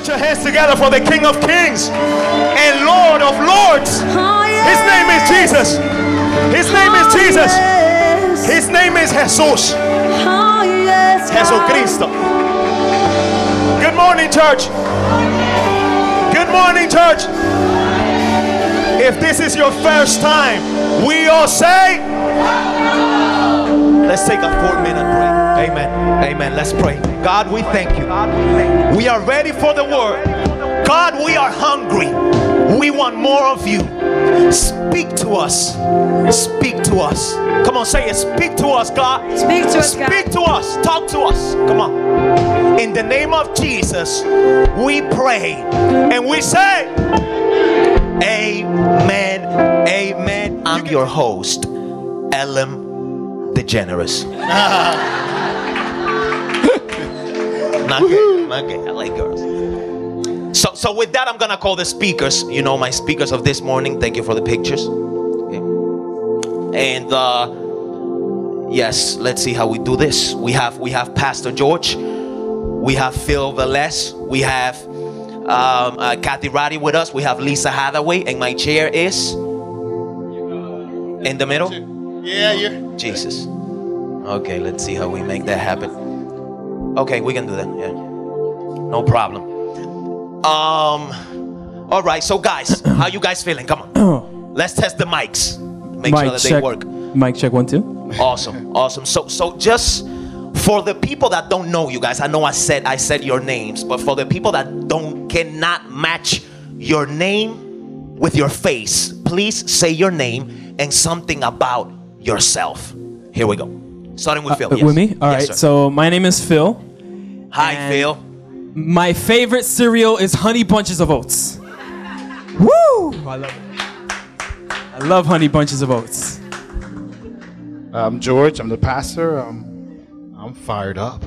Put your hands together for the King of Kings and Lord of Lords. Oh, His name is Jesus. His name is Jesus. Yes. His name is Jesus. Oh, yes. Jesucristo. Good morning, church. Good morning, church. If this is your first time, we all say, Let's take a four minute break. Amen. Amen. Let's pray. God, we thank you. We are ready for the word. God, we are hungry. We want more of you. Speak to us. Speak to us. Come on, say it. Speak to us, God. Speak to us, God. Speak to us. Talk to us. Come on. In the name of Jesus, we pray and we say, Amen. Amen. I'm your host, Ellen DeGeneres. not gay. Not gay. I like girls. So, so with that, I'm gonna call the speakers. You know, my speakers of this morning. Thank you for the pictures. Okay. And uh, yes, let's see how we do this. We have we have Pastor George. We have Phil Velez. We have um, uh, Kathy Roddy with us. We have Lisa Hathaway, and my chair is in the middle. Yeah, you're. Jesus. Okay, let's see how we make that happen. Okay, we can do that. Yeah. No problem. Um all right, so guys, how you guys feeling? Come on. Let's test the mics. Make sure Mic that check. they work. Mic check one two. Awesome. Awesome. So so just for the people that don't know you guys, I know I said I said your names, but for the people that don't cannot match your name with your face, please say your name and something about yourself. Here we go. Starting with Phil. Uh, yes. With me? All Yes, right. sir. so my name is Phil. Hi, and- Phil. My favorite cereal is Honey Bunches of Oats. Woo! I love it. I love Honey Bunches of Oats. I'm George. I'm the pastor. Um, I'm fired up.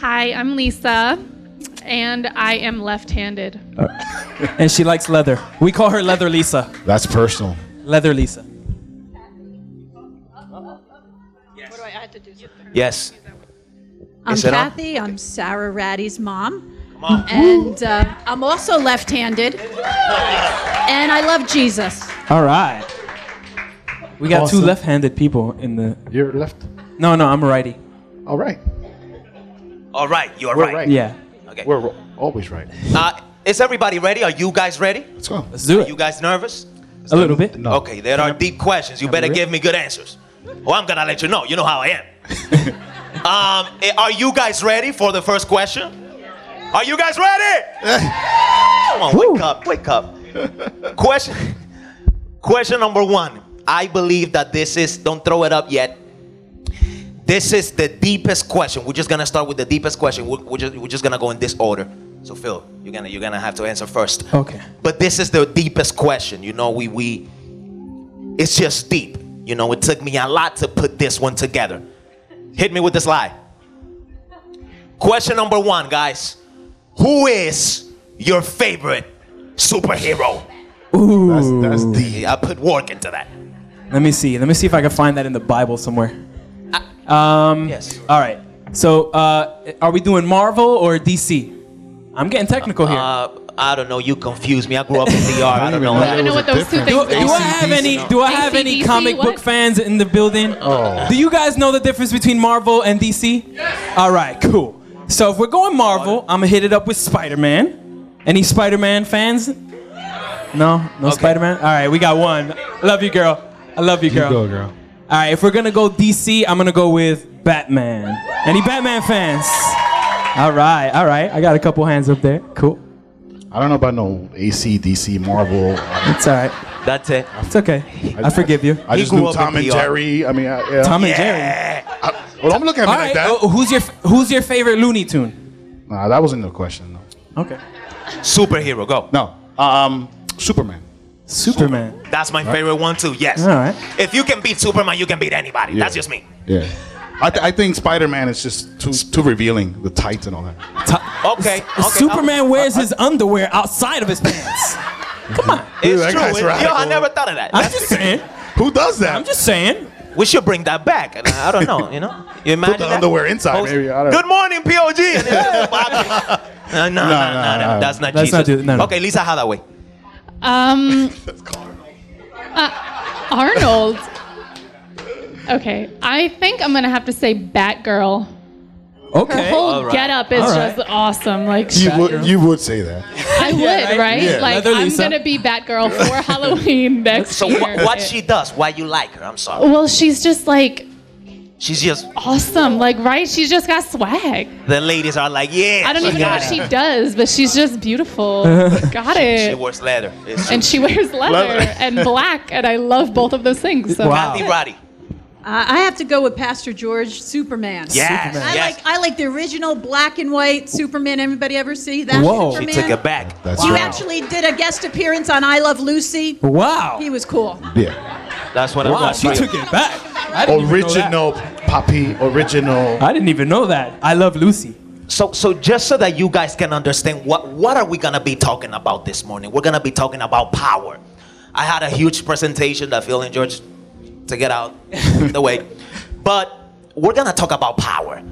Hi, I'm Lisa, and I am left handed. And she likes leather. We call her Leather Lisa. That's personal. Leather Lisa. Yes. I'm Is on? Kathy. I'm Sarah Roddy's mom. Come on. And uh, I'm also left handed. And I love Jesus. All right. We got two left-handed people in the. You're left. No, no, I'm a righty. All right. All right, you are We're right. right. Yeah. Okay. We're ro- always right. Uh, is everybody ready? Are you guys ready? Let's go. Let's do Are you guys nervous? A little bit. No. Okay, there are deep questions. You better give me good answers. Well, I'm gonna let you know. You know how I am. um, eh, are you guys ready for the first question? Are you guys ready? Come on, wake up, wake up. question, question number one. I believe that this is. Don't throw it up yet. This is the deepest question. We're just gonna start with the deepest question. We're, we're just, we're just gonna go in this order. So Phil, you're gonna you're gonna have to answer first. Okay. But this is the deepest question. You know, we we it's just deep. You know, it took me a lot to put this one together. Hit me with the slide. Question number one, guys. Who is your favorite superhero? Ooh. That's, that's deep. I put work into that. Let me see. Let me see if I can find that in the Bible somewhere. Um, Yes. All right. So, uh, are we doing Marvel or DC? I'm getting technical here. Uh, I don't know. You confuse me. I grew up in DR. I don't know. I don't know what those two do, things do I have any? Do I have any ACDC, comic book fans in the building? Oh. Do you guys know the difference between Marvel and DC? Yes. All right. Cool. So if we're going Marvel, I'm gonna hit it up with Spider-Man. Any Spider-Man fans? No, no Spider-Man. All right, we got one. Love you, girl. I love you, girl. You go, girl. All right, if we're gonna go DC, I'm gonna go with Batman. Any Batman fans? All right, all right. I got a couple hands up there. Cool. I don't know about no AC, DC, Marvel. I, It's all right. That's it. It's okay. I forgive you. I He just grew knew up Tom in and PR. Jerry. I mean, I, yeah. Tom and Jerry. Yeah. well, don't look at me All like right. that. uh, who's your Who's your favorite Looney Tune? Nah, that wasn't the question. No. Okay. Superhero. Go. No. Um, Superman. Superman. That's my favorite one too. Yes. All right. If you can beat Superman, you can beat anybody. That's just me. Yeah. I, th- I think Spider-Man is just too too revealing, the tights and all that. Ta- Okay. okay. Superman wears his underwear outside of his pants. Come on. It's Dude, that true. guy's It- yo, I radical. never thought of that. I'm just saying. Who does that? I'm just saying. We should bring that back. And I I don't know, you know. You imagine Put the that? underwear inside, Host- maybe, I don't- Good morning, POG. And then the no, no, no, no, no, no, no. That's not Let's Jesus. not do- no, no. Okay, Lisa Hathaway. Um, uh, Arnold. Okay, I think I'm gonna have to say Batgirl. Okay. Her Okay. whole All right. getup is All right. just awesome. Like You I would, you would say that. I would, right? right? Yeah. Like Leather I'm Lisa. gonna be Batgirl for Halloween next So year. wh- what she does? Why you like her? I'm sorry. Well, she's just like She's just awesome. Like right, she's just got swag. the ladies are like, yeah. I don't even know what it. she does, but she's just beautiful. got it. She it. wears leather. It's And she wears leather Leather. and black, and I love both of those things. So. Wow. Kathy Roddy. Uh, I have to go with Pastor George Superman. Yes, I yes. like I like the original black and white Superman. Everybody ever see that Whoa. She Superman? took it back. That's You right. actually did a guest appearance on I Love Lucy. Wow. He was cool. Yeah. That's what it Wow, was. she right? took it back. I didn't even know that. Original Poppy, original. I didn't even know that. I love Lucy. So, so just so that you guys can understand what what are we gonna be talking about this morning? We're gonna be talking about power. I had a huge presentation that Phil and George to get out the way, but we're gonna talk about power.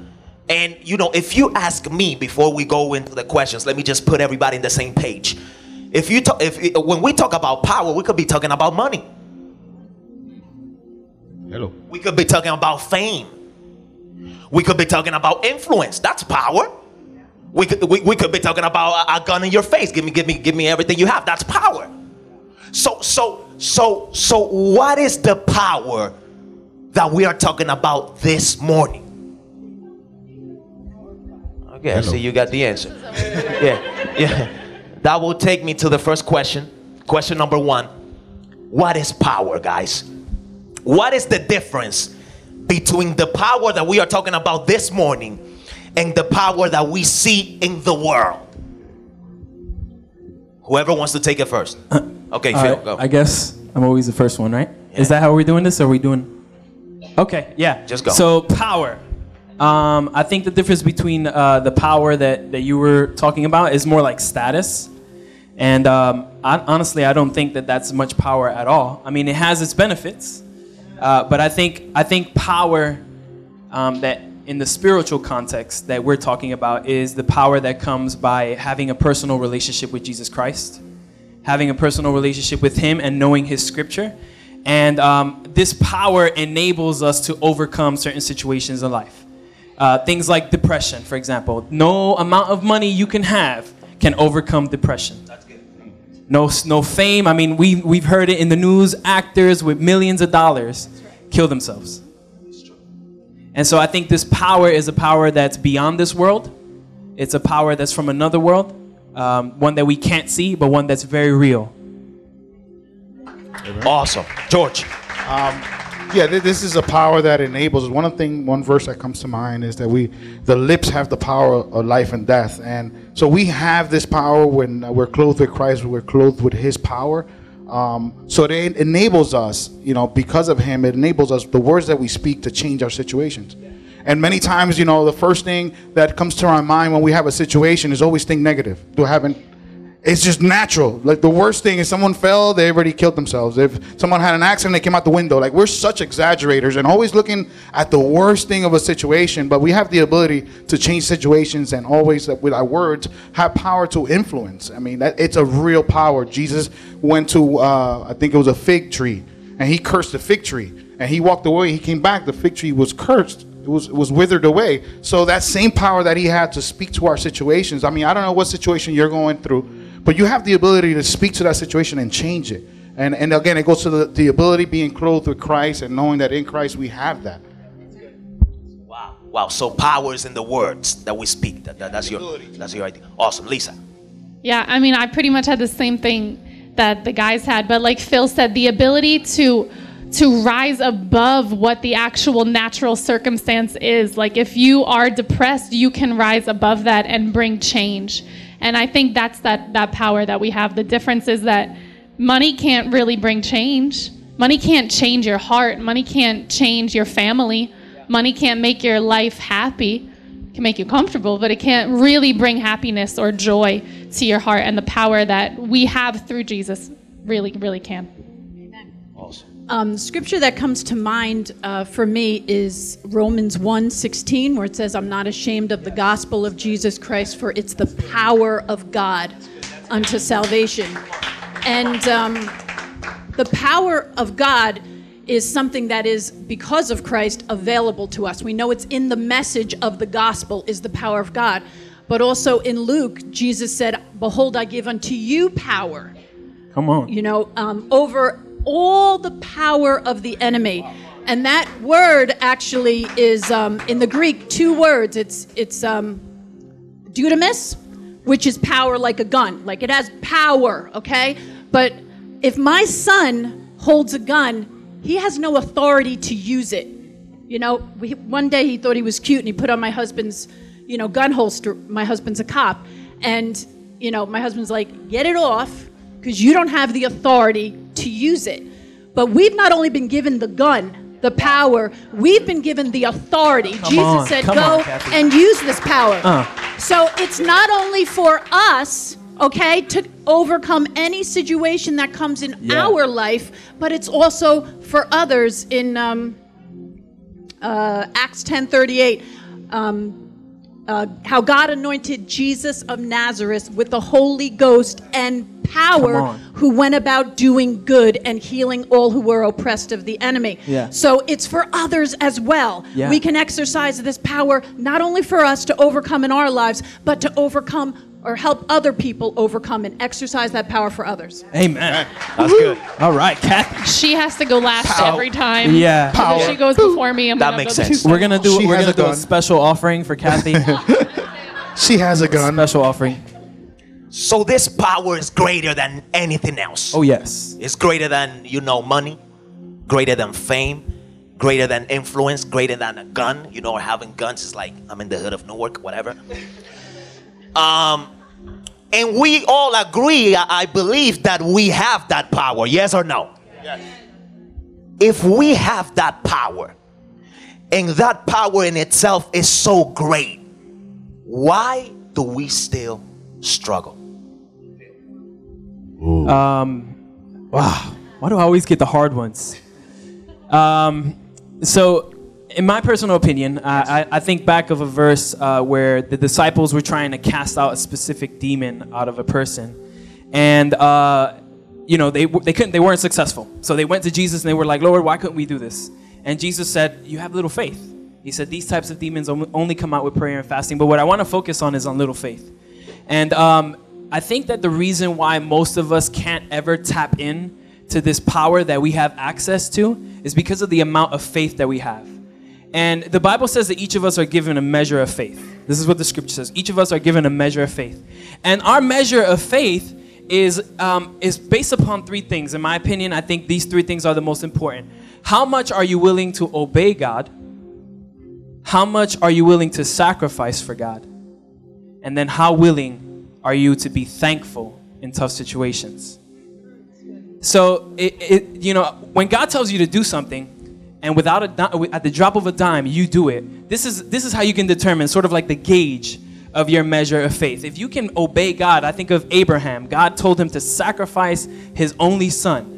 And you know, if you ask me before we go into the questions, let me just put everybody in the same page. If you talk, if when we talk about power, we could be talking about money. Hello. We could be talking about fame. We could be talking about influence. That's power. We could, we, we could be talking about a, a gun in your face. Give me, give me, give me everything you have. That's power. So, so, so, so, what is the power that we are talking about this morning? Okay, I see you got the answer. Yeah, yeah. That will take me to the first question. Question number one What is power, guys? What is the difference between the power that we are talking about this morning and the power that we see in the world? Whoever wants to take it first. Okay, Phil, right, go. I guess I'm always the first one, right? Yeah. Is that how we're doing this? Or are we doing? Okay, yeah. Just go. So power. Um, I think the difference between uh, the power that, that you were talking about is more like status. And um, I, honestly, I don't think that that's much power at all. I mean, it has its benefits, uh, but I think I think power um, that in the spiritual context that we're talking about is the power that comes by having a personal relationship with Jesus Christ, having a personal relationship with Him, and knowing His Scripture. And um, this power enables us to overcome certain situations in life. Uh, things like depression, for example. No amount of money you can have can overcome depression. No, no fame. I mean, we, we've heard it in the news. Actors with millions of dollars kill themselves. And so I think this power is a power that's beyond this world. It's a power that's from another world, um, one that we can't see, but one that's very real. Awesome. George. Yeah, th- this is a power that enables. One thing, one verse that comes to mind is that we, the lips have the power of life and death, and so we have this power when we're clothed with Christ. We're clothed with His power. Um, so it enables us, you know, because of Him, it enables us the words that we speak to change our situations. And many times, you know, the first thing that comes to our mind when we have a situation is always think negative. Do haven't it's just natural. Like the worst thing is someone fell, they already killed themselves. If someone had an accident, they came out the window. Like we're such exaggerators and always looking at the worst thing of a situation, but we have the ability to change situations and always with our words have power to influence. I mean, that it's a real power. Jesus went to uh, I think it was a fig tree and he cursed the fig tree and he walked away. He came back, the fig tree was cursed. It was, it was withered away. So that same power that he had to speak to our situations. I mean, I don't know what situation you're going through, but you have the ability to speak to that situation and change it. And and again, it goes to the, the ability being clothed with Christ and knowing that in Christ we have that. Wow. Wow. So power is in the words that we speak. That, that- that's your that's your idea. Awesome. Lisa. Yeah, I mean, I pretty much had the same thing that the guys had, but like Phil said, the ability to to rise above what the actual natural circumstance is. Like if you are depressed, you can rise above that and bring change. And I think that's that that power that we have. The difference is that money can't really bring change. Money can't change your heart. Money can't change your family. Money can't make your life happy can make you comfortable, but it can't really bring happiness or joy to your heart. And the power that we have through Jesus really, really can. Um, scripture that comes to mind uh, for me is Romans 1:16, where it says, "I'm not ashamed of the gospel of Jesus Christ, for it's the power of God unto salvation." And um, the power of God is something that is because of Christ available to us. We know it's in the message of the gospel is the power of God. But also in Luke, Jesus said, "Behold, I give unto you power." Come on. you know, um, over all the power of the enemy. And that word actually is um, in the Greek two words. It's it's um, dunamis, which is power like a gun, like it has power. Okay, but if my son holds a gun, he has no authority to use it. You know, we, one day he thought he was cute and he put on my husband's, you know, gun holster. My husband's a cop, and you know, my husband's like, get it off because you don't have the authority to use it. But we've not only been given the gun, the power, we've been given the authority. Jesus on, said, come go on, and use this power. Uh. So it's not only for us, okay, to overcome any situation that comes in Yeah. our life, but it's also for others in um, uh, Acts 10:38. Um, uh, how God anointed Jesus of Nazareth with the Holy Ghost and power, who went about doing good and healing all who were oppressed of the enemy. Yeah. So it's for others as well. Yeah. We can exercise this power not only for us to overcome in our lives, but to overcome or help other people overcome and exercise that power for others. Amen. That's good. All right, Kathy. She has to go last Pow. every time. Yeah. If she goes before me, I'm That gonna makes go sense. We're gonna do. She we're gonna a do a special offering for Kathy. She has a gun. special offering. So this power is greater than anything else. Oh yes. It's greater than you know money, greater than fame, greater than influence, greater than a gun. You know, or having guns is like I'm in the hood of Newark, whatever. Um, and we all agree, I I believe that we have that power. Yes or no? Yes. If we have that power, and that power in itself is so great, why do we still struggle? Um, wow. Why do I always get the hard ones? Um, so, in my personal opinion, I, I, I think back of a verse uh, where the disciples were trying to cast out a specific demon out of a person, and uh, you know they they couldn't, they weren't successful. So they went to Jesus and they were like, Lord, why couldn't we do this? And Jesus said, You have little faith. He said these types of demons only come out with prayer and fasting. But what I want to focus on is on little faith. And um, I think that the reason why most of us can't ever tap in to this power that we have access to is because of the amount of faith that we have. And the Bible says that each of us are given a measure of faith. This is what the scripture says. Each of us are given a measure of faith. And our measure of faith is, um, is based upon three things. In my opinion, I think these three things are the most important. How much are you willing to obey God? How much are you willing to sacrifice for God? And then how willing are you to be thankful in tough situations? So, it, it, you know, when God tells you to do something, and without a at the drop of a dime, you do it. This is this is how you can determine sort of like the gauge of your measure of faith. If you can obey God, I think of Abraham. God told him to sacrifice his only son.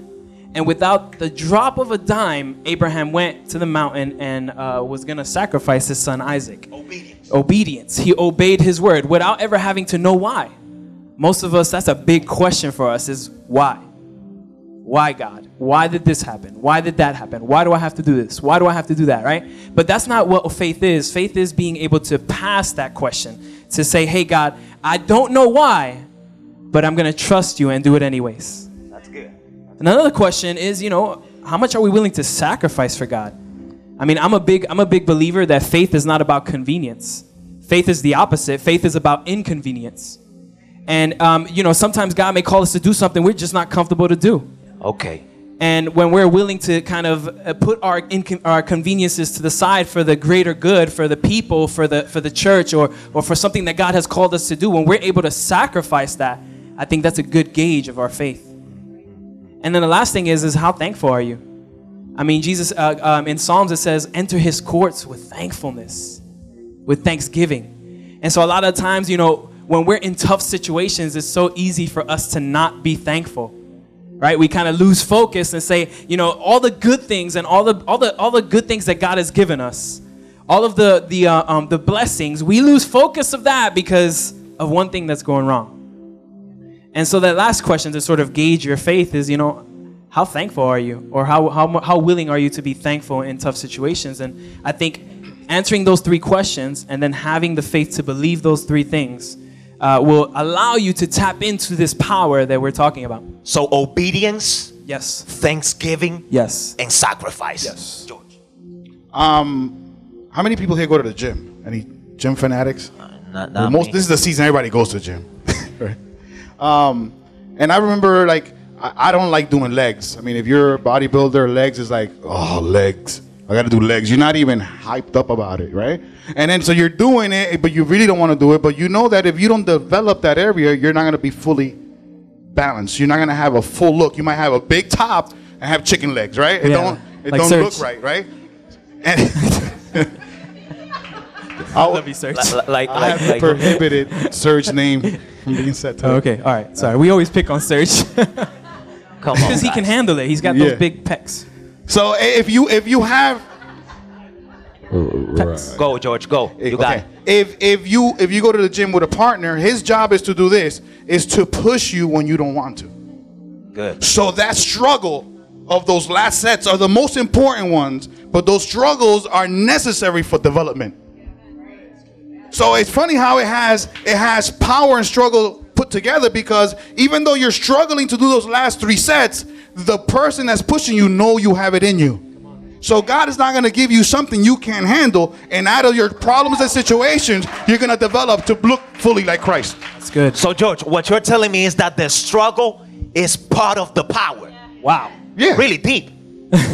And without the drop of a dime, Abraham went to the mountain and uh, was going to sacrifice his son Isaac. Obedience. Obedience. He obeyed his word without ever having to know why. Most of us, that's a big question for us is why? Why, God? Why did this happen? Why did that happen? Why do I have to do this? Why do I have to do that, right? But that's not what faith is. Faith is being able to pass that question, to say, hey, God, I don't know why, but I'm going to trust you and do it anyways. Good. Another question is, you know, how much are we willing to sacrifice for God? I mean, I'm a big I'm a big believer that faith is not about convenience. Faith is the opposite. Faith is about inconvenience. And um, you know, sometimes God may call us to do something we're just not comfortable to do. Okay. And when we're willing to kind of uh, put our incon- our conveniences to the side for the greater good, for the people, for the for the church, or or for something that God has called us to do, when we're able to sacrifice that, I think that's a good gauge of our faith. And then the last thing is, is how thankful are you? I mean, Jesus uh, um, in Psalms it says, "Enter His courts with thankfulness, with thanksgiving." And so a lot of times, you know, when we're in tough situations, it's so easy for us to not be thankful. right? We kind of lose focus and say, you know, all the good things and all the all the all the good things that God has given us, all of the the uh, um, the blessings, we lose focus of that because of one thing that's going wrong. And so that last question to sort of gauge your faith is, you know, how thankful are you, or how how how willing are you to be thankful in tough situations? And I think answering those three questions and then having the faith to believe those three things uh, will allow you to tap into this power that we're talking about. So obedience, Yes. thanksgiving, Yes. and sacrifice. Yes. George. Um, how many people here go to the gym? Any gym fanatics? Not, Well, most me. this is the season everybody goes to the gym, right? Um, and I remember like I, I don't like doing legs. I mean, if you're a bodybuilder, legs is like oh legs. I got to do legs. You're not even hyped up about it, right? And then so you're doing it, but you really don't want to do it. But you know that if you don't develop that area, you're not going to be fully balanced. You're not going to have a full look. You might have a big top and have chicken legs, right? It Yeah, don't it like don't Serge. look right, right? And I Love you, Serge. Li- like, I like, have like, prohibited Serge name from being said to Oh, okay. All right. Sorry. We always pick on Serge because come on, because he can handle it. He's got Yeah. those big pecs. So if you if you have pecs. Go, George. Go. Eh, you got it. if if you if you go to the gym with a partner, his job is to do this is to push you when you don't want to. Good. So that struggle of those last sets are the most important ones, but those struggles are necessary for development. So it's funny how it has it has power and struggle put together because even though you're struggling to do those last three sets, the person that's pushing you know you have it in you. So God is not going to give you something you can't handle, and out of your problems and situations, you're going to develop to look fully like Christ. That's good. So, George, what you're telling me is that the struggle is part of the power. Wow. Yeah. Really deep.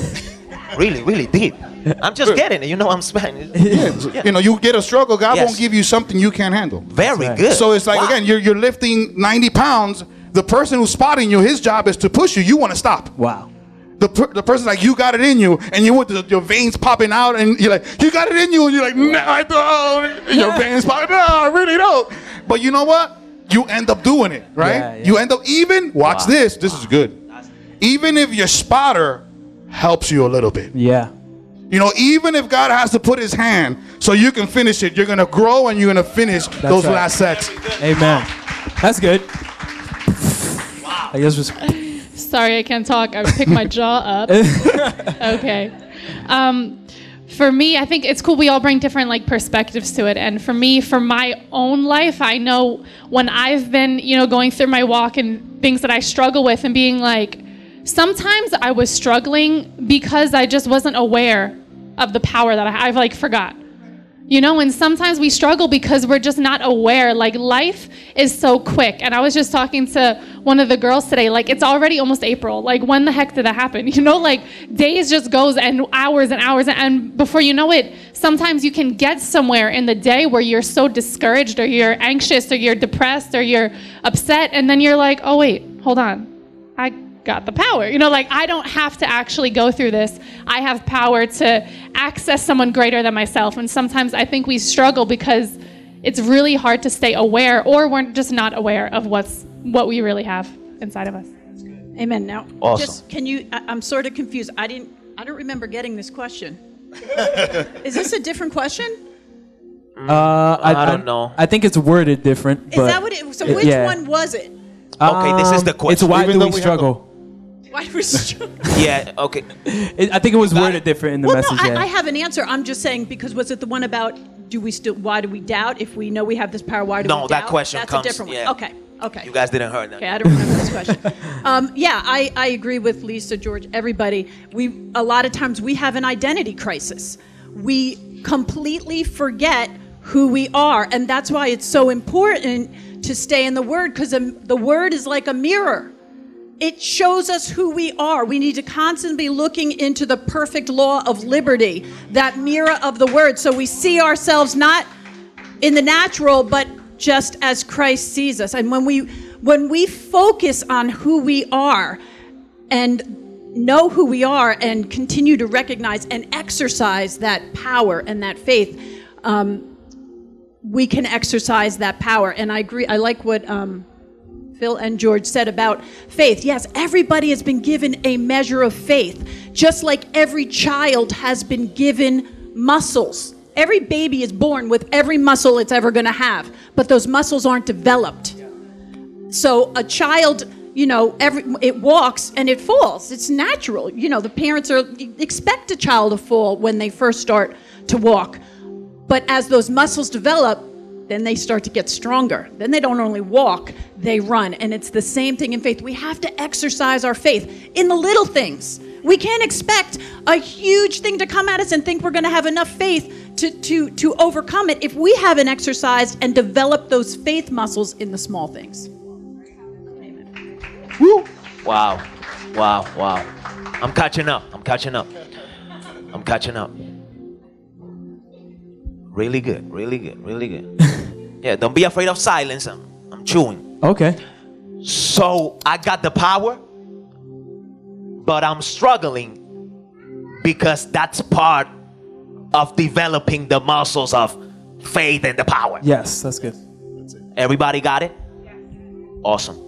really, really deep. I'm just getting it. You know, I'm Spanish. You know, you get a struggle, God Yes. won't give you something you can't handle. Very right. good. So it's like Wow. again, you're you're lifting 90 pounds. The person who's spotting you, his job is to push you. You want to stop. Wow. The, per, the person's like, you got it in you, and you with the, your veins popping out, and you're like, you got it in you, and you're like, no, I don't. And your veins popping, no, I really don't. But you know what? You end up doing it, right? Yeah, yeah. You end up even. Watch Wow. this. This is good. Even if your spotter helps you a little bit. Yeah. You know, even if God has to put his hand so you can finish it, you're going to grow and you're going to finish those right. last sets. Amen. That's good. Wow. I guess was Sorry, I can't talk. I picked my jaw up. okay. Um, for me, I think it's cool. We all bring different like perspectives to it, and for me, for my own life, I know when I've been, you know, going through my walk and things that I struggle with, and being like, sometimes I was struggling because I just wasn't aware of the power that I, I've like forgot. You know, and sometimes we struggle because we're just not aware. Like life is so quick. And I was just talking to one of the girls today, like it's already almost April. Like when the heck did that happen? You know, like days just goes and hours and hours and before you know it, sometimes you can get somewhere in the day where you're so discouraged or you're anxious or you're depressed or you're upset and then you're like, "Oh wait, hold on. I got the power. You know, like I don't have to actually go through this. I have power to access someone greater than myself. And sometimes I think we struggle because it's really hard to stay aware or we're just not aware of what's what we really have inside of us. Amen. Now, Awesome. just can you? I, I'm sort of confused. I didn't. I don't remember getting this question. Is this a different question? uh I don't know. I think it's worded different. Is but that what it? So it- which yeah. one was it? Okay, this is the Um, question. It's why Even do we we have struggle? Why was yeah. Okay. It, I think it was worded different in the Well, message. no, I, yeah. I have an answer. I'm just saying because was it the one about do we still? Why do we doubt if we know we have this power? Why do No, we that doubt? question That's comes- a different yeah. one. Okay. Okay. You guys didn't hear that. Okay, I don't remember this question. Um, yeah, I, I agree with Lisa, George, everybody. We a lot of times we have an identity crisis. We completely forget who we are, and that's why it's so important to stay in the Word because the Word is like a mirror. It shows us who we are. We need to constantly be looking into the perfect law of liberty, that mirror of the Word, so we see ourselves not in the natural but just as Christ sees us. And when we when we focus on who we are and know who we are and continue to recognize and exercise that power and that faith um, we can exercise that power. And I agree I like what um, Phil and George said about faith. Yes, everybody has been given a measure of faith, just like every child has been given muscles. Every baby is born with every muscle it's ever going to have, but those muscles aren't developed. So a child, you know, every it walks and it falls. It's natural. You know, the parents are expect a child to fall when they first start to walk. But as those muscles develop, then they start to get stronger. Then they don't only walk, they run. And it's the same thing in faith. We have to exercise our faith in the little things. We can't expect a huge thing to come at us and think we're going to have enough faith to, to, to overcome it if we haven't exercised and developed those faith muscles in the small things. Woo! Wow. Wow. Wow. I'm catching up. I'm catching up. I'm catching up. Really good. Really good. Really good. yeah, don't be afraid of silence. I'm, I'm chewing. Okay. So I got the power, but I'm struggling because that's part of developing the muscles of faith and the power. Yes, that's good. Everybody got it? Awesome.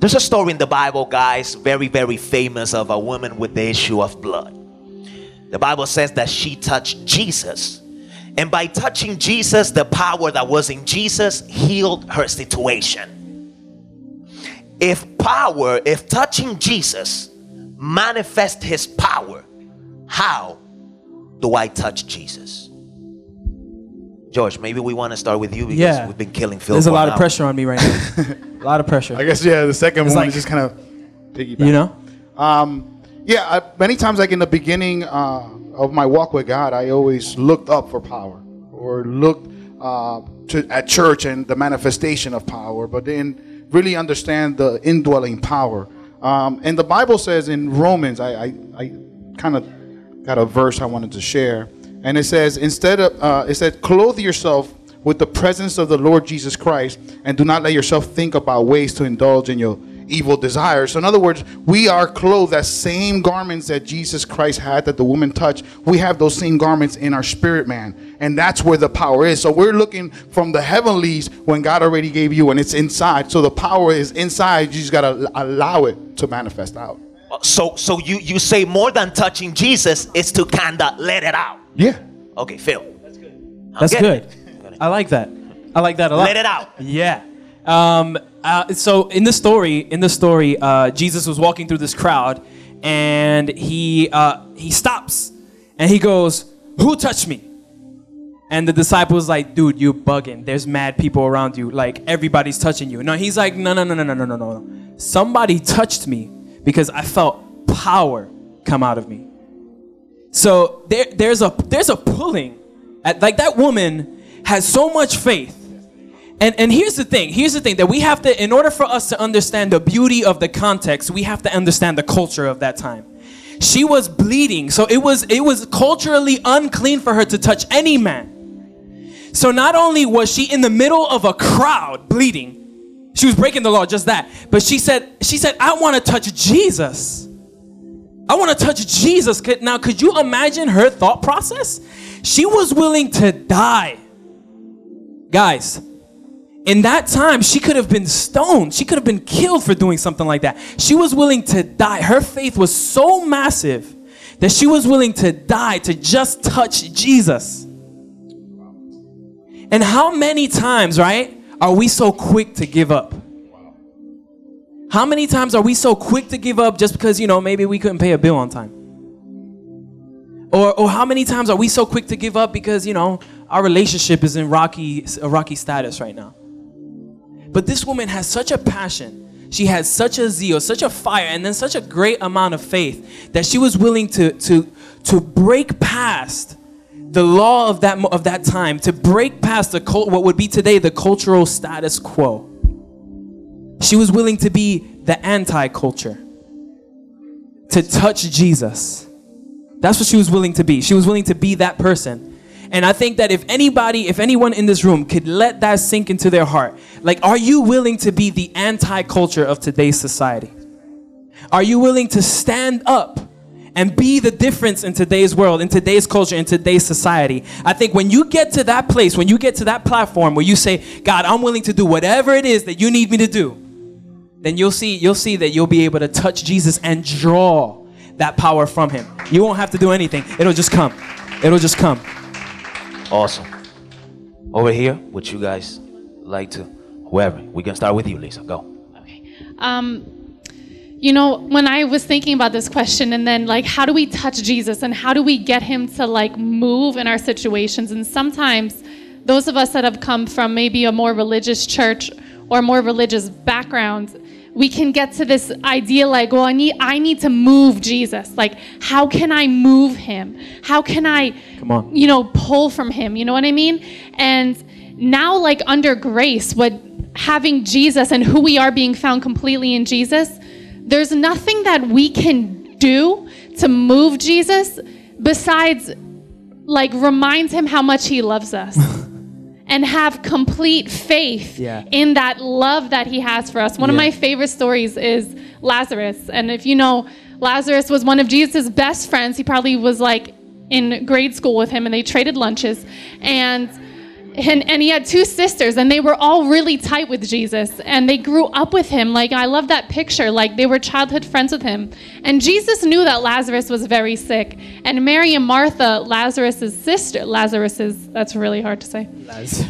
There's a story in the Bible, guys, very, very famous of a woman with the issue of blood. The Bible says that she touched Jesus. And by touching Jesus, the power that was in Jesus healed her situation. If power, if touching Jesus manifest his power, how do I touch Jesus? George, maybe we want to start with you because Yeah. we've been killing Phil. There's a lot of hour. pressure on me right now. a lot of pressure. I guess yeah. The second It's one like- is just kind of piggyback. You know? Um, yeah, I, many times, like in the beginning uh, of my walk with God, I always looked up for power or looked uh, to, at church and the manifestation of power, but didn't really understand the indwelling power. Um, and the Bible says in Romans, I, I, I kind of got a verse I wanted to share, and it says, instead of, uh, it said, clothe yourself with the presence of the Lord Jesus Christ, and do not let yourself think about ways to indulge in your evil desires. So, in other words, we are clothed that same garments that Jesus Christ had that the woman touched. We have those same garments in our spirit, man, and that's where the power is. So, we're looking from the heavenlies when God already gave you, and it's inside. So, the power is inside. You just gotta allow it to manifest out. So so you you say more than touching Jesus is to kinda let it out. Yeah. Okay, Phil. That's good. That's good. I like that. I like that a lot. Let it out. Yeah. Um, uh, so in the story, in the story, uh, Jesus was walking through this crowd, and he uh, he stops, and he goes, "Who touched me?" And the disciple's like, "Dude, you bugging. There's mad people around you. Like everybody's touching you." No, he's like, "No, no, no, no, no, no, no, no. Somebody touched me because I felt power come out of me." So there, there's a there's a pulling, at, like that woman has so much faith. And and here's the thing. Here's the thing that we have to, in order for us to understand the beauty of the context, we have to understand the culture of that time. She was bleeding, so it was it was culturally unclean for her to touch any man. So not only was she in the middle of a crowd bleeding, she was breaking the law, just that. But she said, she said, I want to touch Jesus. I want to touch Jesus. Now, could you imagine her thought process? She was willing to die. Guys, in that time, she could have been stoned. She could have been killed for doing something like that. She was willing to die. Her faith was so massive that she was willing to die to just touch Jesus. And how many times, right, are we so quick to give up? How many times are we so quick to give up just because, you know, maybe we couldn't pay a bill on time? Or, or how many times are we so quick to give up because, you know, our relationship is in rocky, a rocky status right now? But this woman has such a passion. She had such a zeal, such a fire, and then such a great amount of faith that she was willing to, to, to break past the law of that, of that time, to break past the cult, what would be today the cultural status quo. She was willing to be the anti culture, to touch Jesus. That's what she was willing to be. She was willing to be that person. And I think that if anybody, if anyone in this room could let that sink into their heart, like, are you willing to be the anti culture of today's society? Are you willing to stand up and be the difference in today's world, in today's culture, in today's society? I think when you get to that place, when you get to that platform where you say, God, I'm willing to do whatever it is that you need me to do, then you'll see you'll see that you'll be able to touch Jesus and draw that power from him. You won't have to do anything. It'll just come. It'll just come. Awesome. Over here, would you guys like to? Whoever. We can start with you, Lisa. Go. Okay. Um, you know, when I was thinking about this question and then like how do we touch Jesus and how do we get him to like move in our situations and sometimes those of us that have come from maybe a more religious church or more religious background we can get to this idea like well I need I need to move Jesus. Like how can I move him? How can I Come on. you know pull from him? You know what I mean? And now like under grace what having Jesus and who we are being found completely in Jesus there's nothing that we can do to move Jesus besides like remind him how much he loves us and have complete faith Yeah. in that love that he has for us. One of my favorite stories is Lazarus. And if you know, Lazarus was one of Jesus' best friends. He probably was like in grade school with him and they traded lunches. And and, and he had two sisters and they were all really tight with jesus and they grew up with him. Like i love that picture like they were childhood friends with him. And jesus knew that lazarus was very sick and mary and martha lazarus's sister lazarus's that's really hard to say.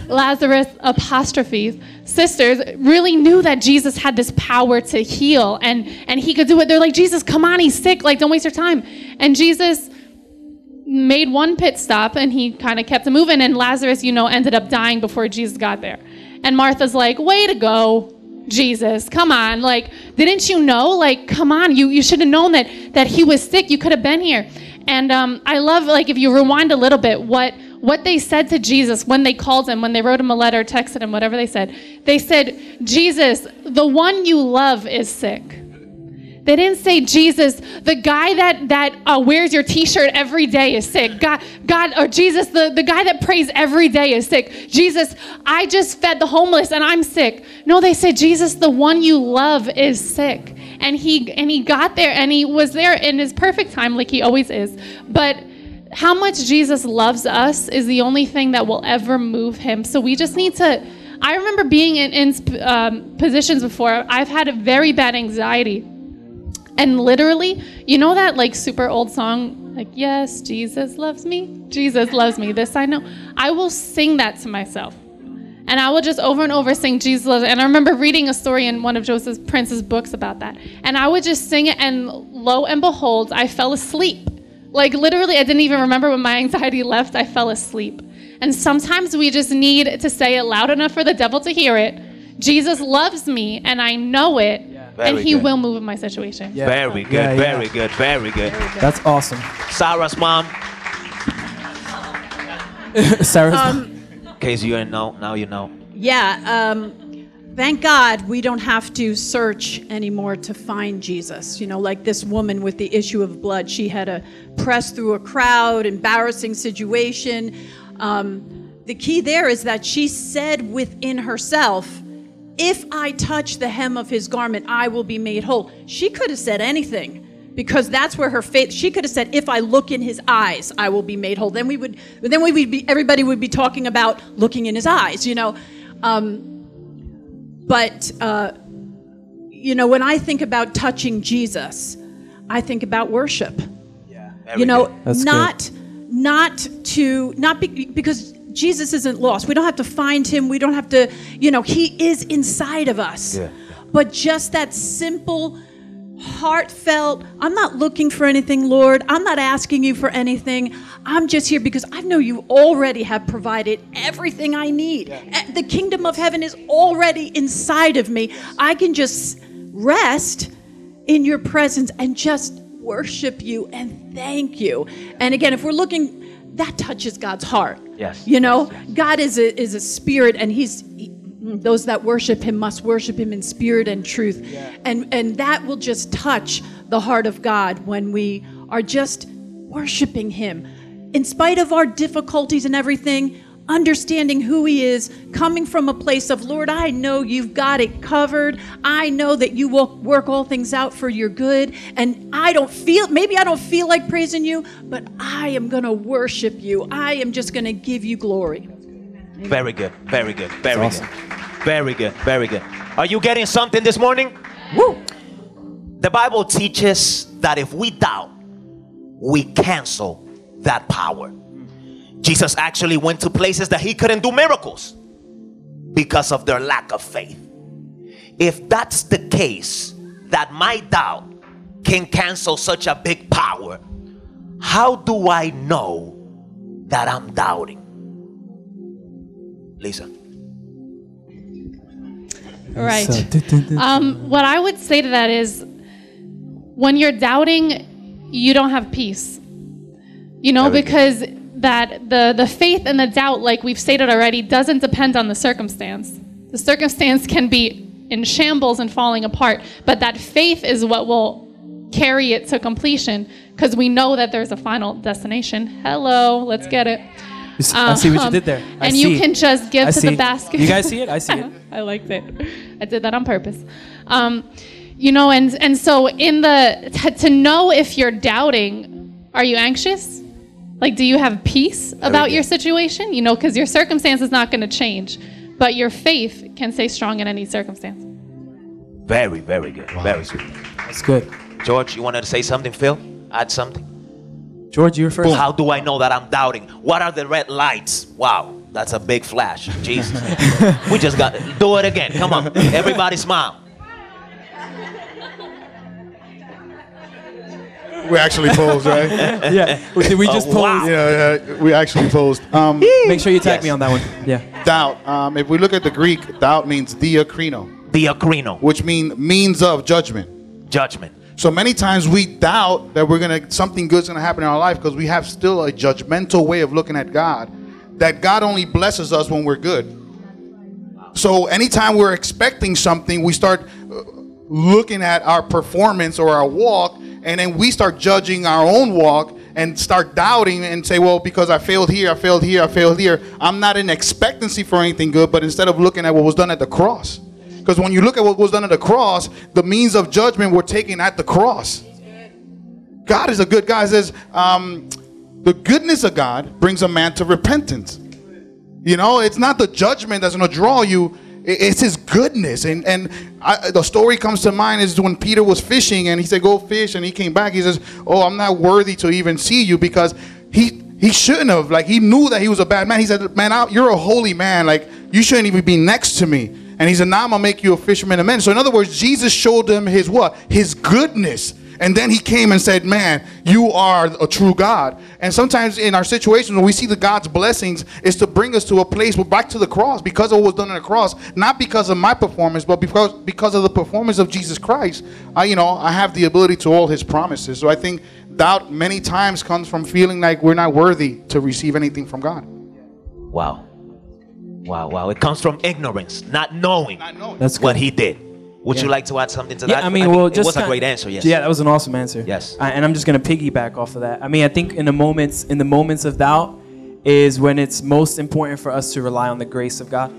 Lazarus apostrophes sisters really knew that jesus had this power to heal and and he could do it. They're like jesus come on he's sick. Like don't waste your time. And jesus made one pit stop and he kind of kept moving and lazarus you know ended up dying before jesus got there. And martha's like way to go jesus. Come on. Like didn't you know? Like come on. You, you should have known that that he was sick. You could have been here. And um, i love like if you rewind a little bit what what they said to jesus when they called him when they wrote him a letter texted him whatever they said. They said jesus the one you love is sick they didn't say Jesus, the guy that that uh, wears your T-shirt every day is sick. God, God, or Jesus, the, the guy that prays every day is sick. Jesus, I just fed the homeless and I'm sick. No, they said Jesus, the one you love is sick, and he and he got there and he was there in his perfect time, like he always is. But how much Jesus loves us is the only thing that will ever move him. So we just need to. I remember being in, in um, positions before. I've had a very bad anxiety. And literally, you know that like super old song, like, yes, Jesus loves me, Jesus loves me, this I know. I will sing that to myself. And I will just over and over sing Jesus loves me. And I remember reading a story in one of Joseph Prince's books about that. And I would just sing it, and lo and behold, I fell asleep. Like literally, I didn't even remember when my anxiety left, I fell asleep. And sometimes we just need to say it loud enough for the devil to hear it. Jesus loves me, and I know it, and he good. will move in my situation. Yeah. Very good. Yeah, yeah. Very good. Very good. That's awesome. Sarah's mom. Sarah's In case you didn't know, now you know. Yeah, um, thank God we don't have to search anymore to find Jesus. You know, like this woman with the issue of blood, she had to press through a crowd, embarrassing situation. Um, the key there is that she said within herself, If I touch the hem of his garment, I will be made whole. She could have said anything because that's where her faith she could have said if i look in his eyes i will be made whole. Then we would then we would be everybody would be talking about looking in his eyes you know? Um, but uh, you know when i think about touching jesus i think about worship. You know That's good. not not to not be, because jesus isn't lost. We don't have to find him. We don't have to you know he is inside of us. Yeah. but just that simple heartfelt i'm not looking for anything lord. I'm not asking you for anything. I'm just here because i know you already have provided everything i need. Eh, the kingdom of heaven is already inside of me. I can just rest in your presence and just worship you and thank you. And again if we're looking that touches god's heart. Yes, you know god is a is a spirit and he's he- those that worship him must worship him in spirit and truth. And and that will just touch the heart of god when we are just worshiping him. In spite of our difficulties and everything understanding who he is coming from a place of lord i know you've got it covered i know that you will work all things out for your good and i don't feel maybe i don't feel like praising you but i am going to worship you i am just going to give you glory Very good. Very good. Very good. Very good. Very good. Are you getting something this morning? Woo! The Bible teaches that if we doubt, we cancel that power. Jesus actually went to places that he couldn't do miracles because of their lack of faith. If that's the case, that my doubt can cancel such a big power, how do I know that I'm doubting? Lisa. Right. Um, what I would say to that is when you're doubting, you don't have peace. You know, because good. That the the faith and the doubt, like we've stated already, doesn't depend on the circumstance. The circumstance can be in shambles and falling apart, but that faith is what will carry it to completion because we know that there's a final destination. Hello, let's get it. See- I see what you Um, did there. I and you can just give I to see. the basket. You guys see it? I see it. I liked it. I did that on purpose. Um, you know, and and so in the to know if you're doubting, are you anxious? Like, do you have peace about your situation? You know, because your circumstance is not going to change, but your faith can stay strong in any circumstance. Very, very good. Very good. That's good. George, you wanted to say something, Phil? Add something? George, you were first. How do I know that I'm doubting? What are the red lights? Wow, that's a big flash. Jesus. we just got do it again. Come on. Everybody smile. We actually posed, right? Yeah. Did we just Oh, pose? wow. yeah, yeah, we actually posed. Um, Make sure you tag Yes. me on that one. Yeah. doubt. Um, if we look at the Greek, doubt means diakrino, Diacrino. which mean means of judgment. Judgment. So many times we doubt that we're gonna something good's gonna happen in our life because we have still a judgmental way of looking at God. That God only blesses us when we're good. So anytime we're expecting something, we start looking at our performance or our walk, and then we start judging our own walk and start doubting and say, well, because I failed here, I failed here, I failed here, I'm not in expectancy for anything good, but instead of looking at what was done at the cross. Because when you look at what was done at the cross, the means of judgment were taken at the cross. God is a good guy. Says, um, the goodness of God brings a man to repentance. You know, it's not the judgment that's going to draw you. It's His goodness, and and I, the story comes to mind is when Peter was fishing, and he said, "Go fish," and he came back. He says, "Oh, I'm not worthy to even see you," because he he shouldn't have. Like he knew that he was a bad man. He said, "Man, I, you're a holy man. Like you shouldn't even be next to me." And he said, "Now I'm gonna make you a fisherman of men." So in other words, Jesus showed him his what? His goodness. And then he came and said, Man, you are a true God. And sometimes in our situations, when we see the God's blessings, is to bring us to a place back to the cross because of what was done on the cross, not because of my performance, but because because of the performance of Jesus Christ. I, you know, I have the ability to all his promises. So I think doubt many times comes from feeling like we're not worthy to receive anything from God. Wow. Wow, wow. It comes from ignorance, not knowing, That's what he did. Would you like to add something to Yeah, that? I mean, well, it just was a great answer. Yes. Yeah, that was an awesome answer. Yes. I, and I'm just gonna piggyback off of that. I mean, I think in the moments, in the moments of doubt, is when it's most important for us to rely on the grace of God.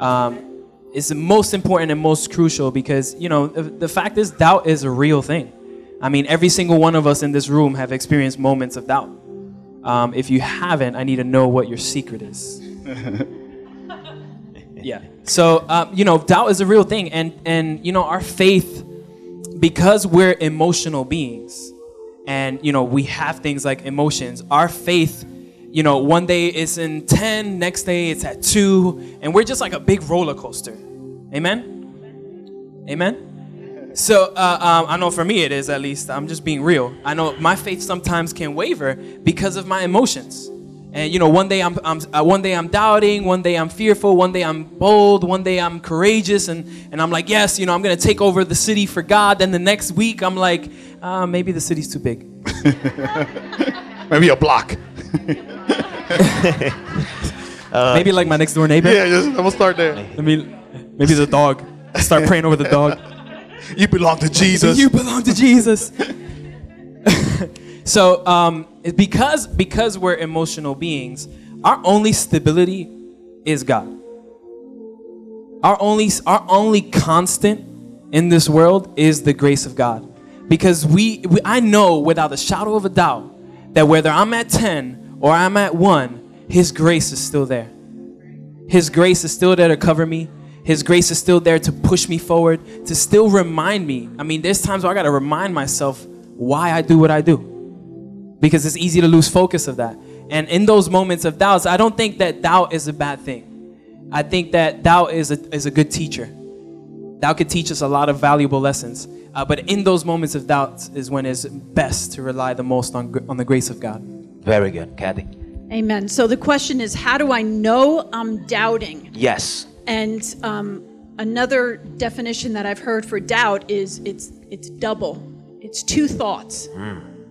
Um, it's the most important and most crucial because you know the, the fact is doubt is a real thing. I mean, every single one of us in this room have experienced moments of doubt. Um, if you haven't, I need to know what your secret is. yeah. So um, you know, doubt is a real thing, and and you know, our faith, because we're emotional beings, and you know, we have things like emotions. Our faith, you know, one day it's in ten, next day it's at two, and we're just like a big roller coaster. Amen. Amen. So uh, um, I know for me it is at least. I'm just being real. I know my faith sometimes can waver because of my emotions. And you know, one day I'm, I'm uh, one day I'm doubting, one day I'm fearful, one day I'm bold, one day I'm courageous, and and I'm like, yes, you know, I'm gonna take over the city for God. Then the next week I'm like, uh, maybe the city's too big. Maybe a block. maybe like my next door neighbor. Yeah, just, I'm gonna start there. I mean, maybe the dog. Start praying over the dog. You belong to Jesus. You belong to Jesus. So, um, because because we're emotional beings, our only stability is God. Our only our only constant in this world is the grace of God. Because we, we I know without a shadow of a doubt that whether I'm at 10 or I'm at 1, his grace is still there. His grace is still there to cover me. His grace is still there to push me forward, to still remind me. I mean, there's times where I got to remind myself why I do what I do because it's easy to lose focus of that. And in those moments of doubts, I don't think that doubt is a bad thing. I think that doubt is a, is a good teacher. Doubt could teach us a lot of valuable lessons. Uh, but in those moments of doubt is when it's best to rely the most on, on the grace of God. Very good, Kathy. Amen. So the question is, how do I know I'm doubting? Yes. And um, another definition that I've heard for doubt is it's it's double. It's two thoughts.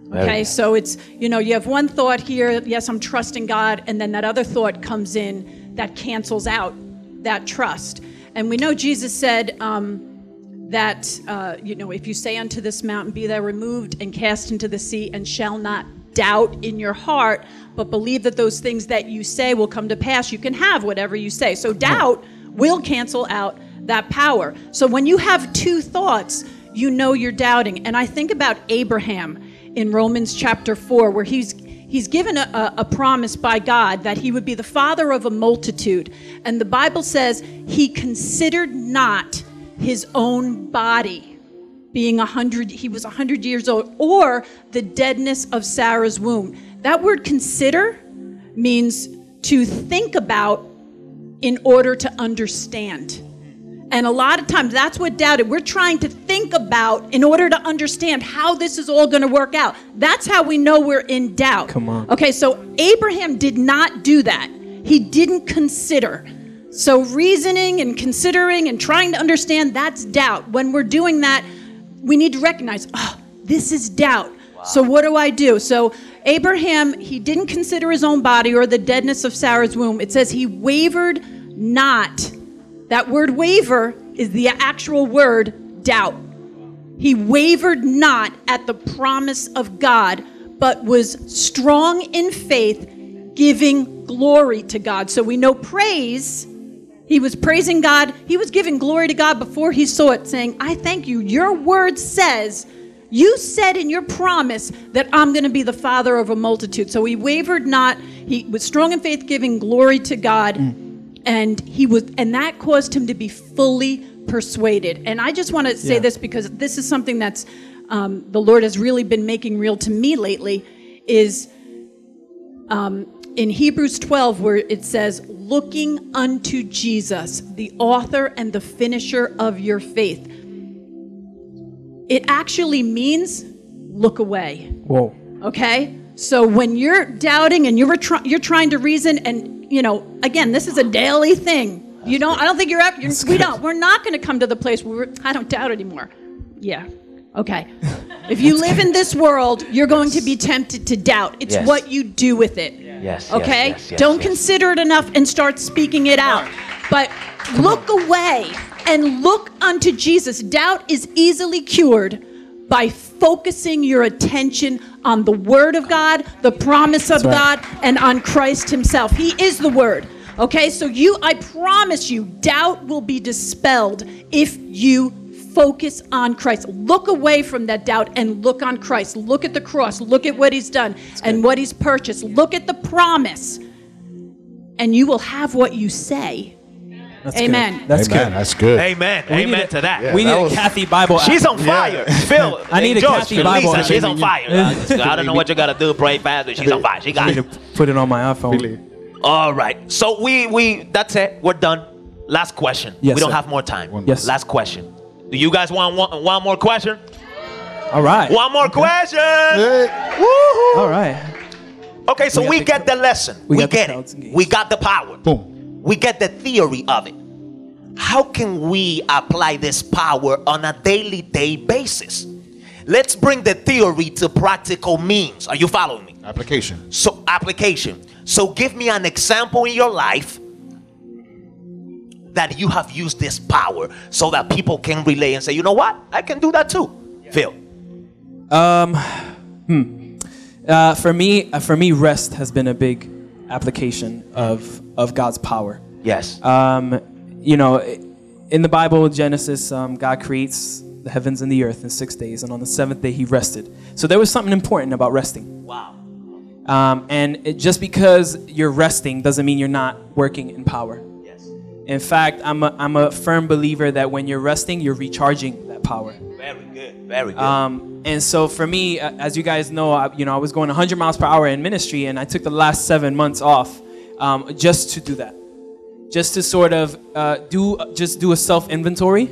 Okay, so it's you know you have one thought here. Yes, I'm trusting God, and then that other thought comes in that cancels out that trust. And we know Jesus said um, that uh, you know if you say unto this mountain, "Be thou removed and cast into the sea," and shall not doubt in your heart, but believe that those things that you say will come to pass, you can have whatever you say. So doubt will cancel out that power. So when you have two thoughts, you know you're doubting. And I think about Abraham in Romans chapter 4, where he's he's given a, a, a promise by God that he would be the father of a multitude. And the Bible says he considered not his own body being a hundred he was a hundred years old or the deadness of sarah's womb that word consider means to think about in order to understand and a lot of times that's what doubted we're trying to think about in order to understand how this is all going to work out that's how we know we're in doubt Come on. okay so abraham did not do that he didn't consider so reasoning and considering and trying to understand that's doubt when we're doing that we need to recognize, oh, this is doubt. So what do I do? So Abraham, he didn't consider his own body or the deadness of Sarah's womb. It says he wavered not. That word waver is the actual word doubt. He wavered not at the promise of God, but was strong in faith, giving glory to God. So we know praise. He was praising God. He was giving glory to God before he saw it, saying, I thank you. Your word says, you said in your promise that I'm going to be the father of a multitude. So he wavered not. He was strong in faith, giving glory to God. Mm. And he was, and that caused him to be fully persuaded. And I just want to say Yeah. this because this is something that's um, the Lord has really been making real to me lately. Is um, in Hebrews 12, where it says, looking unto Jesus, the author and the finisher of your faith. It actually means look away. Whoa. Okay? So when you're doubting and you're, try- you're trying to reason, and, you know, again, this is a daily thing. You don't, I don't think you're, ever, you're we don't, we're not going to come to the place where we're, I don't doubt anymore. Yeah. Okay. If you live in this world, you're going to be tempted to doubt. It's Yes. what you do with it. Yes. Okay? Yes, yes, Don't yes. consider it enough and start speaking it out. But look away and look unto Jesus. Doubt is easily cured by focusing your attention on the Word of God, the promise of right. God, and on Christ Himself. He is the Word. Okay? So you, I promise you, doubt will be dispelled if you focus on Christ. Look away from that doubt and look on Christ. Look at the cross. Look at what he's done and what he's purchased. Look at the promise. And you will have what you say. That's Amen. Good. That's Amen. good. That's good. Amen. We Amen it. to that. Yeah. we need that a was- Kathy Bible. She's on fire. Phil. I need a George, Kathy Phil, Bible Lisa, she's on fire. I don't know what you got to do, pray fast, but she's on fire. She I got need it. to put it on my iPhone. Really. All right. So we we that's it. We're done. Last question. Yes, we don't sir. have more time. Yes. Last question. Do you guys want one, one more question? All right. One more question. Hey. Woohoo. All right. Okay, so We we get the lesson. we We, got get it. engaged. We got the power. Boom. We get the theory of it. How can we apply this power on a daily day basis? Let's bring the theory to practical means. Are you following me? Application. So, application. So, give me an example in your life that you have used this power so that people can relay and say, you know what? I can do that too. Phil. Um, hmm. Uh, for me, uh, for me, rest has been a big application of of God's power. Yes. Um, you know, in the Bible, Genesis, um, God creates the heavens and the earth in six days, and on the seventh day He rested. So there was something important about resting. wow. Um, and it, just because you're resting doesn't mean you're not working in power. Yes. In fact, I'm a, I'm a firm believer that when you're resting, you're recharging that power. Very good. Very good. Um, and so for me, as you guys know, I, you know, I was going 100 miles per hour in ministry, and I took the last seven months off um, just to do that, just to sort of uh, do just do a self inventory,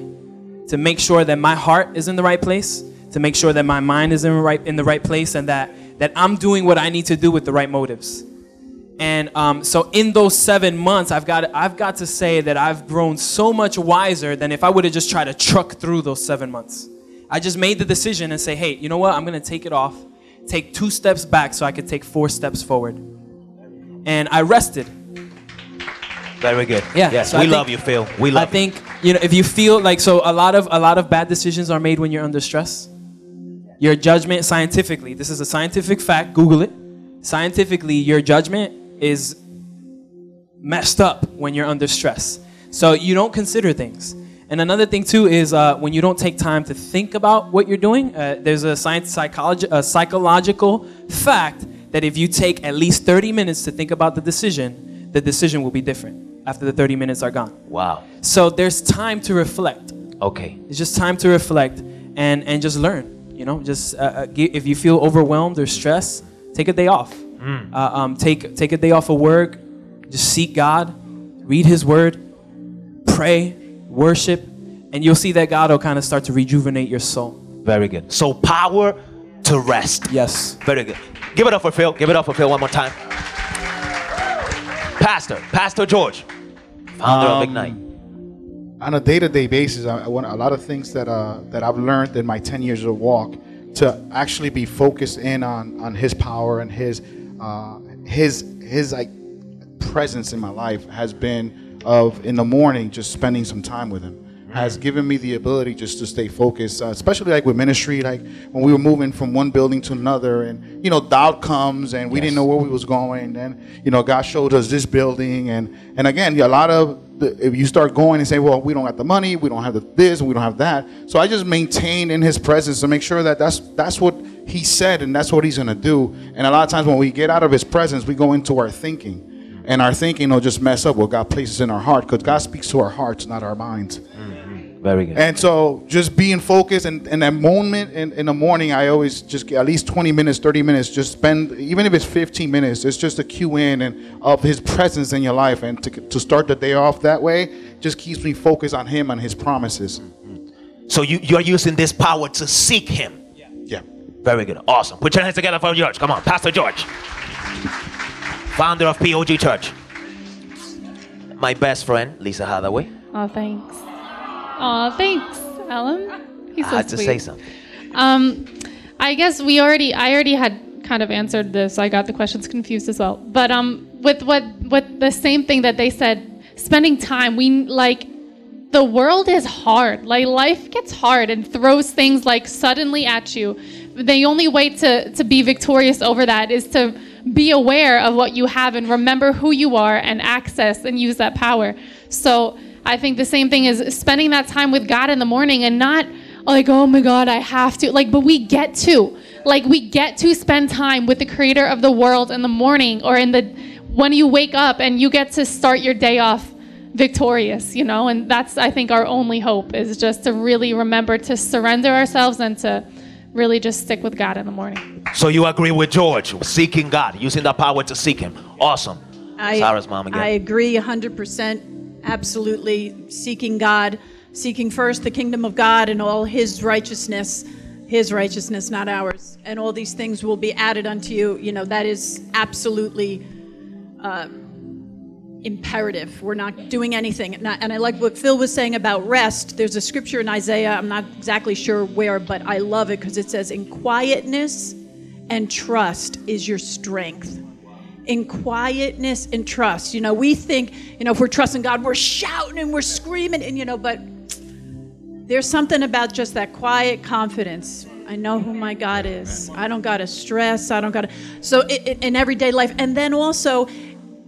to make sure that my heart is in the right place, to make sure that my mind is in the right in the right place, and that that I'm doing what I need to do with the right motives. And um, so in those seven months, I've got I've got to say that I've grown so much wiser than if I would have just tried to truck through those seven months. I just made the decision and say, hey, you know what? I'm gonna take it off, take two steps back so I could take four steps forward. And I rested. Very good. Yeah, Yes, so we think- love you, Phil. We love I think you know if you feel like so a lot of a lot of bad decisions are made when you're under stress. Your judgment scientifically, this is a scientific fact, Google it. Scientifically, your judgment is messed up when you're under stress. So you don't consider things. And another thing too is uh, when you don't take time to think about what you're doing. Uh, there's a science psychology, a psychological fact that if you take at least 30 minutes to think about the decision, the decision will be different after the 30 minutes are gone. Wow. So there's time to reflect. Okay. It's just time to reflect and and just learn. You know, just uh, uh, if you feel overwhelmed or stressed, take a day off. Uh, um, take take a day off of work. Just seek God, read His Word, pray, worship, and you'll see that God will kind of start to rejuvenate your soul. Very good. So power to rest. Yes. Very good. Give it up for Phil. Give it up for Phil one more time. Pastor, Pastor George, founder of Um, Ignite. on a day-to-day basis, I, I want a lot of things that uh, that I've learned in my 10 years of walk to actually be focused in on on His power and His uh, His His like presence in my life has been of in the morning just spending some time with Him has given me the ability just to stay focused, uh, especially like with ministry, like when we were moving from one building to another, and you know, doubt comes, and we didn't know where we was going, and you know, God showed us this building, and and again, a lot of the, if you start going and say, well, we don't have the money, we don't have the, this, and we don't have that, so I just maintain in His presence to make sure that that's that's what He said, and that's what He's gonna do, and a lot of times when we get out of His presence, we go into our thinking. And our thinking will just mess up what God places in our heart because God speaks to our hearts, not our minds. Very good. And so just being focused and, and that moment in, in the morning, I always just get at least 20 minutes, 30 minutes, just spend, even if it's 15 minutes, it's just a cue in and of his presence in your life. And to, to start the day off that way just keeps me focused on him and his promises. So you, you're using this power to seek him. Yeah. Very good. Awesome. Put your hands together for George. Come on, Pastor George. Founder of POG Church. My best friend, Lisa Hathaway. Oh, thanks. Oh, thanks, Alan. He's so I had to sweet. say something. Um, I guess we already, I already had kind of answered this. I got the questions confused as well. But um, with what, what the same thing that they said, spending time. We like the world is hard. Like life gets hard and throws things like suddenly at you. The only way to to be victorious over that is to be aware of what you have and remember who you are and access and use that power. So I think the same thing is spending that time with God in the morning and not like, oh my God, I have to. Like, but we get to. Like, we get to spend time with the creator of the world in the morning or in the when you wake up and you get to start your day off victorious, you know? And that's, I think, our only hope is just to really remember to surrender ourselves and to really just stick with God in the morning. So you agree with George, seeking God, using the power to seek him. Awesome. I, Sarah's mom again. I agree 100%. Absolutely. Seeking God, seeking first the kingdom of God and all his righteousness, his righteousness, not ours. And all these things will be added unto you. You know, that is absolutely um, imperative. We're not doing anything. And I, and I like what Phil was saying about rest. There's a scripture in Isaiah, I'm not exactly sure where, but I love it because it says, In quietness and trust is your strength in quietness and trust. You know, we think, you know, if we're trusting God, we're shouting and we're screaming, and you know, but there's something about just that quiet confidence. I know who my God is. I don't got to stress. I don't got to. So it, it- in everyday life, and then also,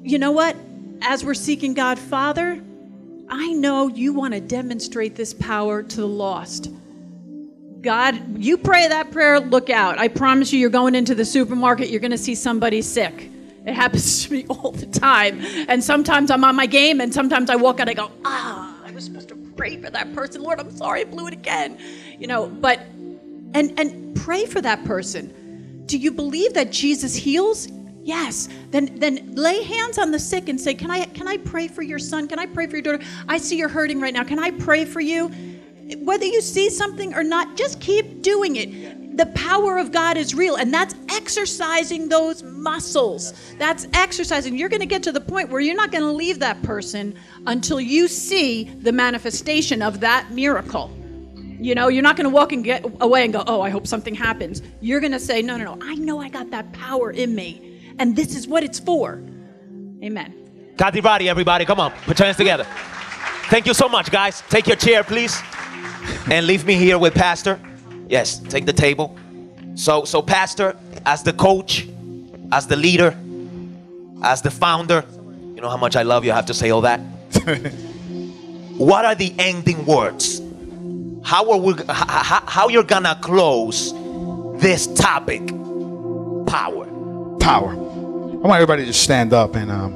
you know what? As we're seeking God, Father, I know you want to demonstrate this power to the lost. God, you pray that prayer, look out. I promise you, you're going into the supermarket, you're going to see somebody sick. It happens to me all the time. And sometimes I'm on my game, and sometimes I walk out, and I go, ah, I was supposed to pray for that person. Lord, I'm sorry, I blew it again. You know, but, and, and pray for that person. Do you believe that Jesus heals? Yes. Then then lay hands on the sick and say, "Can I can I pray for your son? Can I pray for your daughter? I see you're hurting right now. Can I pray for you?" Whether you see something or not, just keep doing it. The power of God is real, and that's exercising those muscles. That's exercising. You're going to get to the point where you're not going to leave that person until you see the manifestation of that miracle. You know, you're not going to walk and get away and go, "Oh, I hope something happens." You're going to say, "No, no, no. I know I got that power in me." and this is what it's for. Amen. Kativadi, everybody, come on, put your hands together. Thank you so much, guys. Take your chair, please, and leave me here with Pastor. Yes, take the table. So, so Pastor, as the coach, as the leader, as the founder, you know how much I love you. I have to say all that. what are the ending words? How are we? How, how you're gonna close this topic? Power. Power. I want everybody to just stand up and um,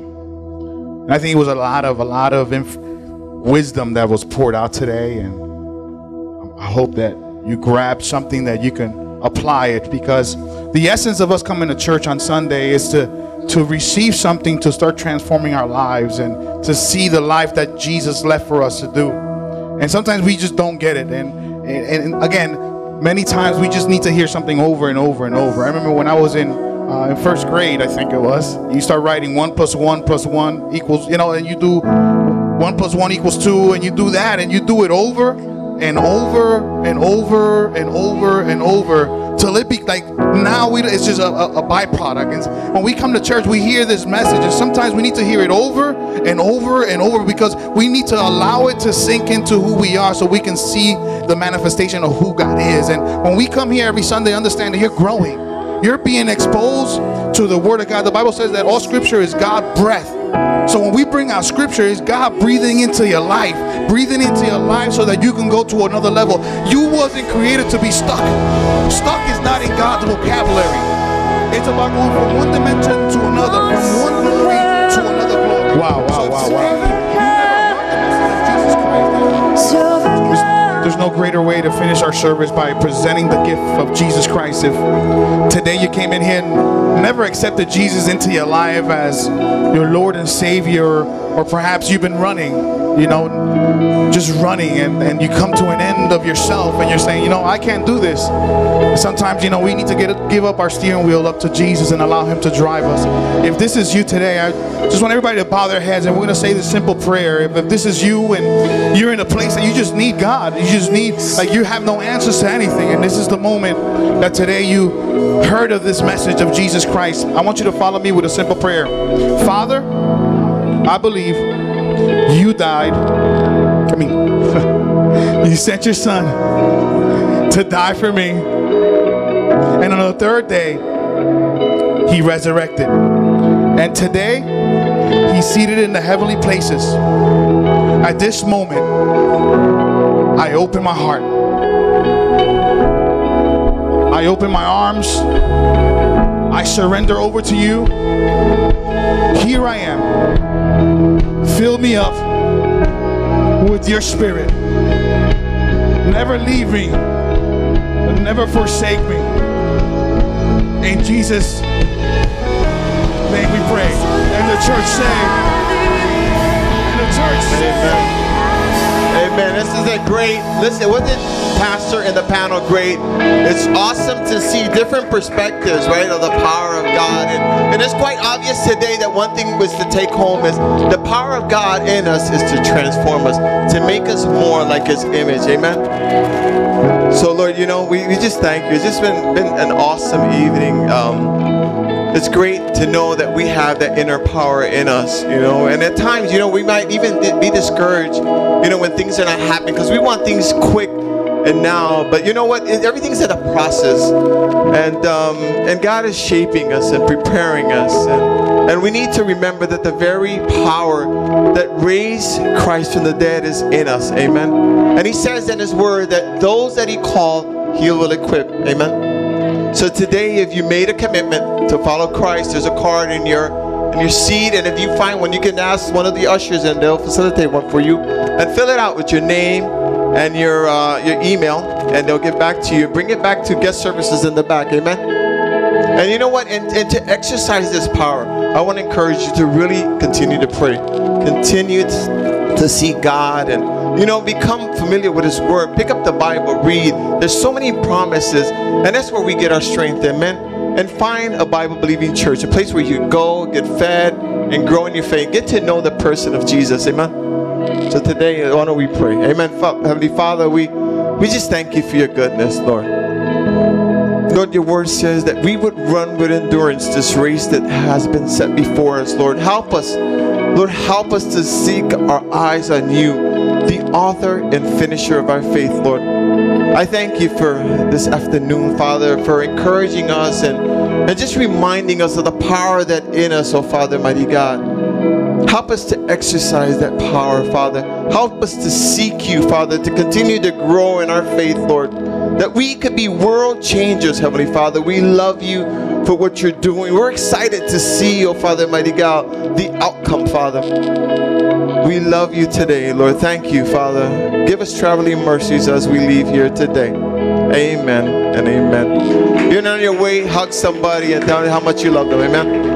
and I think it was a lot of a lot of inf- wisdom that was poured out today, and I hope that you grab something that you can apply it because the essence of us coming to church on Sunday is to to receive something to start transforming our lives and to see the life that Jesus left for us to do. And sometimes we just don't get it. And and, and again, many times we just need to hear something over and over and over. I remember when I was in uh, in first grade, I think it was. You start writing one plus one plus one equals, you know, and you do one plus one equals two, and you do that, and you do it over and over and over and over and over till it be like now we it's just a, a, a, byproduct and when we come to church we hear this message and sometimes we need to hear it over and over and over because we need to allow it to sink into who we are so we can see the manifestation of who god is and when we come here every sunday understand that you're growing you're being exposed to the Word of God. The Bible says that all Scripture is God breath. So when we bring out Scripture, it's God breathing into your life, breathing into your life so that you can go to another level. You wasn't created to be stuck. Stuck is not in God's vocabulary. It's about going from one dimension to another, from one glory to another glory. Wow, wow, wow, wow. There's no greater way to finish our service by presenting the gift of Jesus Christ. If today you came in here and never accepted Jesus into your life as your Lord and Savior, or perhaps you've been running, you know, just running and, and you come to an end of yourself and you're saying, you know, I can't do this. Sometimes, you know, we need to get give up our steering wheel up to Jesus and allow Him to drive us. If this is you today, I just want everybody to bow their heads and we're going to say this simple prayer. If, if this is you and you're in a place that you just need God, you just need, like, you have no answers to anything, and this is the moment that today you heard of this message of Jesus Christ, I want you to follow me with a simple prayer. Father, I believe you died. I mean, you sent your son to die for me. And on the third day, he resurrected. And today, he's seated in the heavenly places. At this moment, I open my heart. I open my arms. I surrender over to you. Here I am. Fill me up with your spirit. Never leave me. Never forsake me. In Jesus' name we pray. And the church say, and the church say, Amen. This is a great, listen, wasn't Pastor in the panel great? It's awesome to see different perspectives, right, of the power of God. And, and it's quite obvious today that one thing was to take home is the power of God in us is to transform us, to make us more like His image. Amen. So, Lord, you know, we, we just thank you. It's just been, been an awesome evening. Um, it's great to know that we have that inner power in us, you know. And at times, you know, we might even be discouraged, you know, when things are not happening because we want things quick and now. But you know what? Everything's in a process, and um, and God is shaping us and preparing us, and and we need to remember that the very power that raised Christ from the dead is in us. Amen. And He says in His Word that those that He called, He will equip. Amen. So today, if you made a commitment to follow Christ, there's a card in your in your seat, and if you find one, you can ask one of the ushers, and they'll facilitate one for you. And fill it out with your name and your uh, your email, and they'll get back to you. Bring it back to guest services in the back. Amen. And you know what? And, and to exercise this power, I want to encourage you to really continue to pray, continue to, to seek God, and you know, become familiar with His Word. Pick up the Bible, read. There's so many promises, and that's where we get our strength. Amen. And find a Bible believing church, a place where you go, get fed, and grow in your faith. Get to know the person of Jesus. Amen. So today, why don't we pray? Amen. Heavenly Father, we we just thank you for your goodness, Lord. Lord, your word says that we would run with endurance this race that has been set before us, Lord. Help us. Lord, help us to seek our eyes on you, the author and finisher of our faith, Lord. I thank you for this afternoon, Father, for encouraging us and, and just reminding us of the power that in us, oh Father, mighty God. Help us to exercise that power, Father. Help us to seek you, Father, to continue to grow in our faith, Lord. That we could be world changers, Heavenly Father. We love you for what you're doing. We're excited to see, oh Father, mighty God, the outcome, Father. We love you today, Lord. Thank you, Father. Give us traveling mercies as we leave here today. Amen and amen. You're on your way, hug somebody and tell them how much you love them. Amen.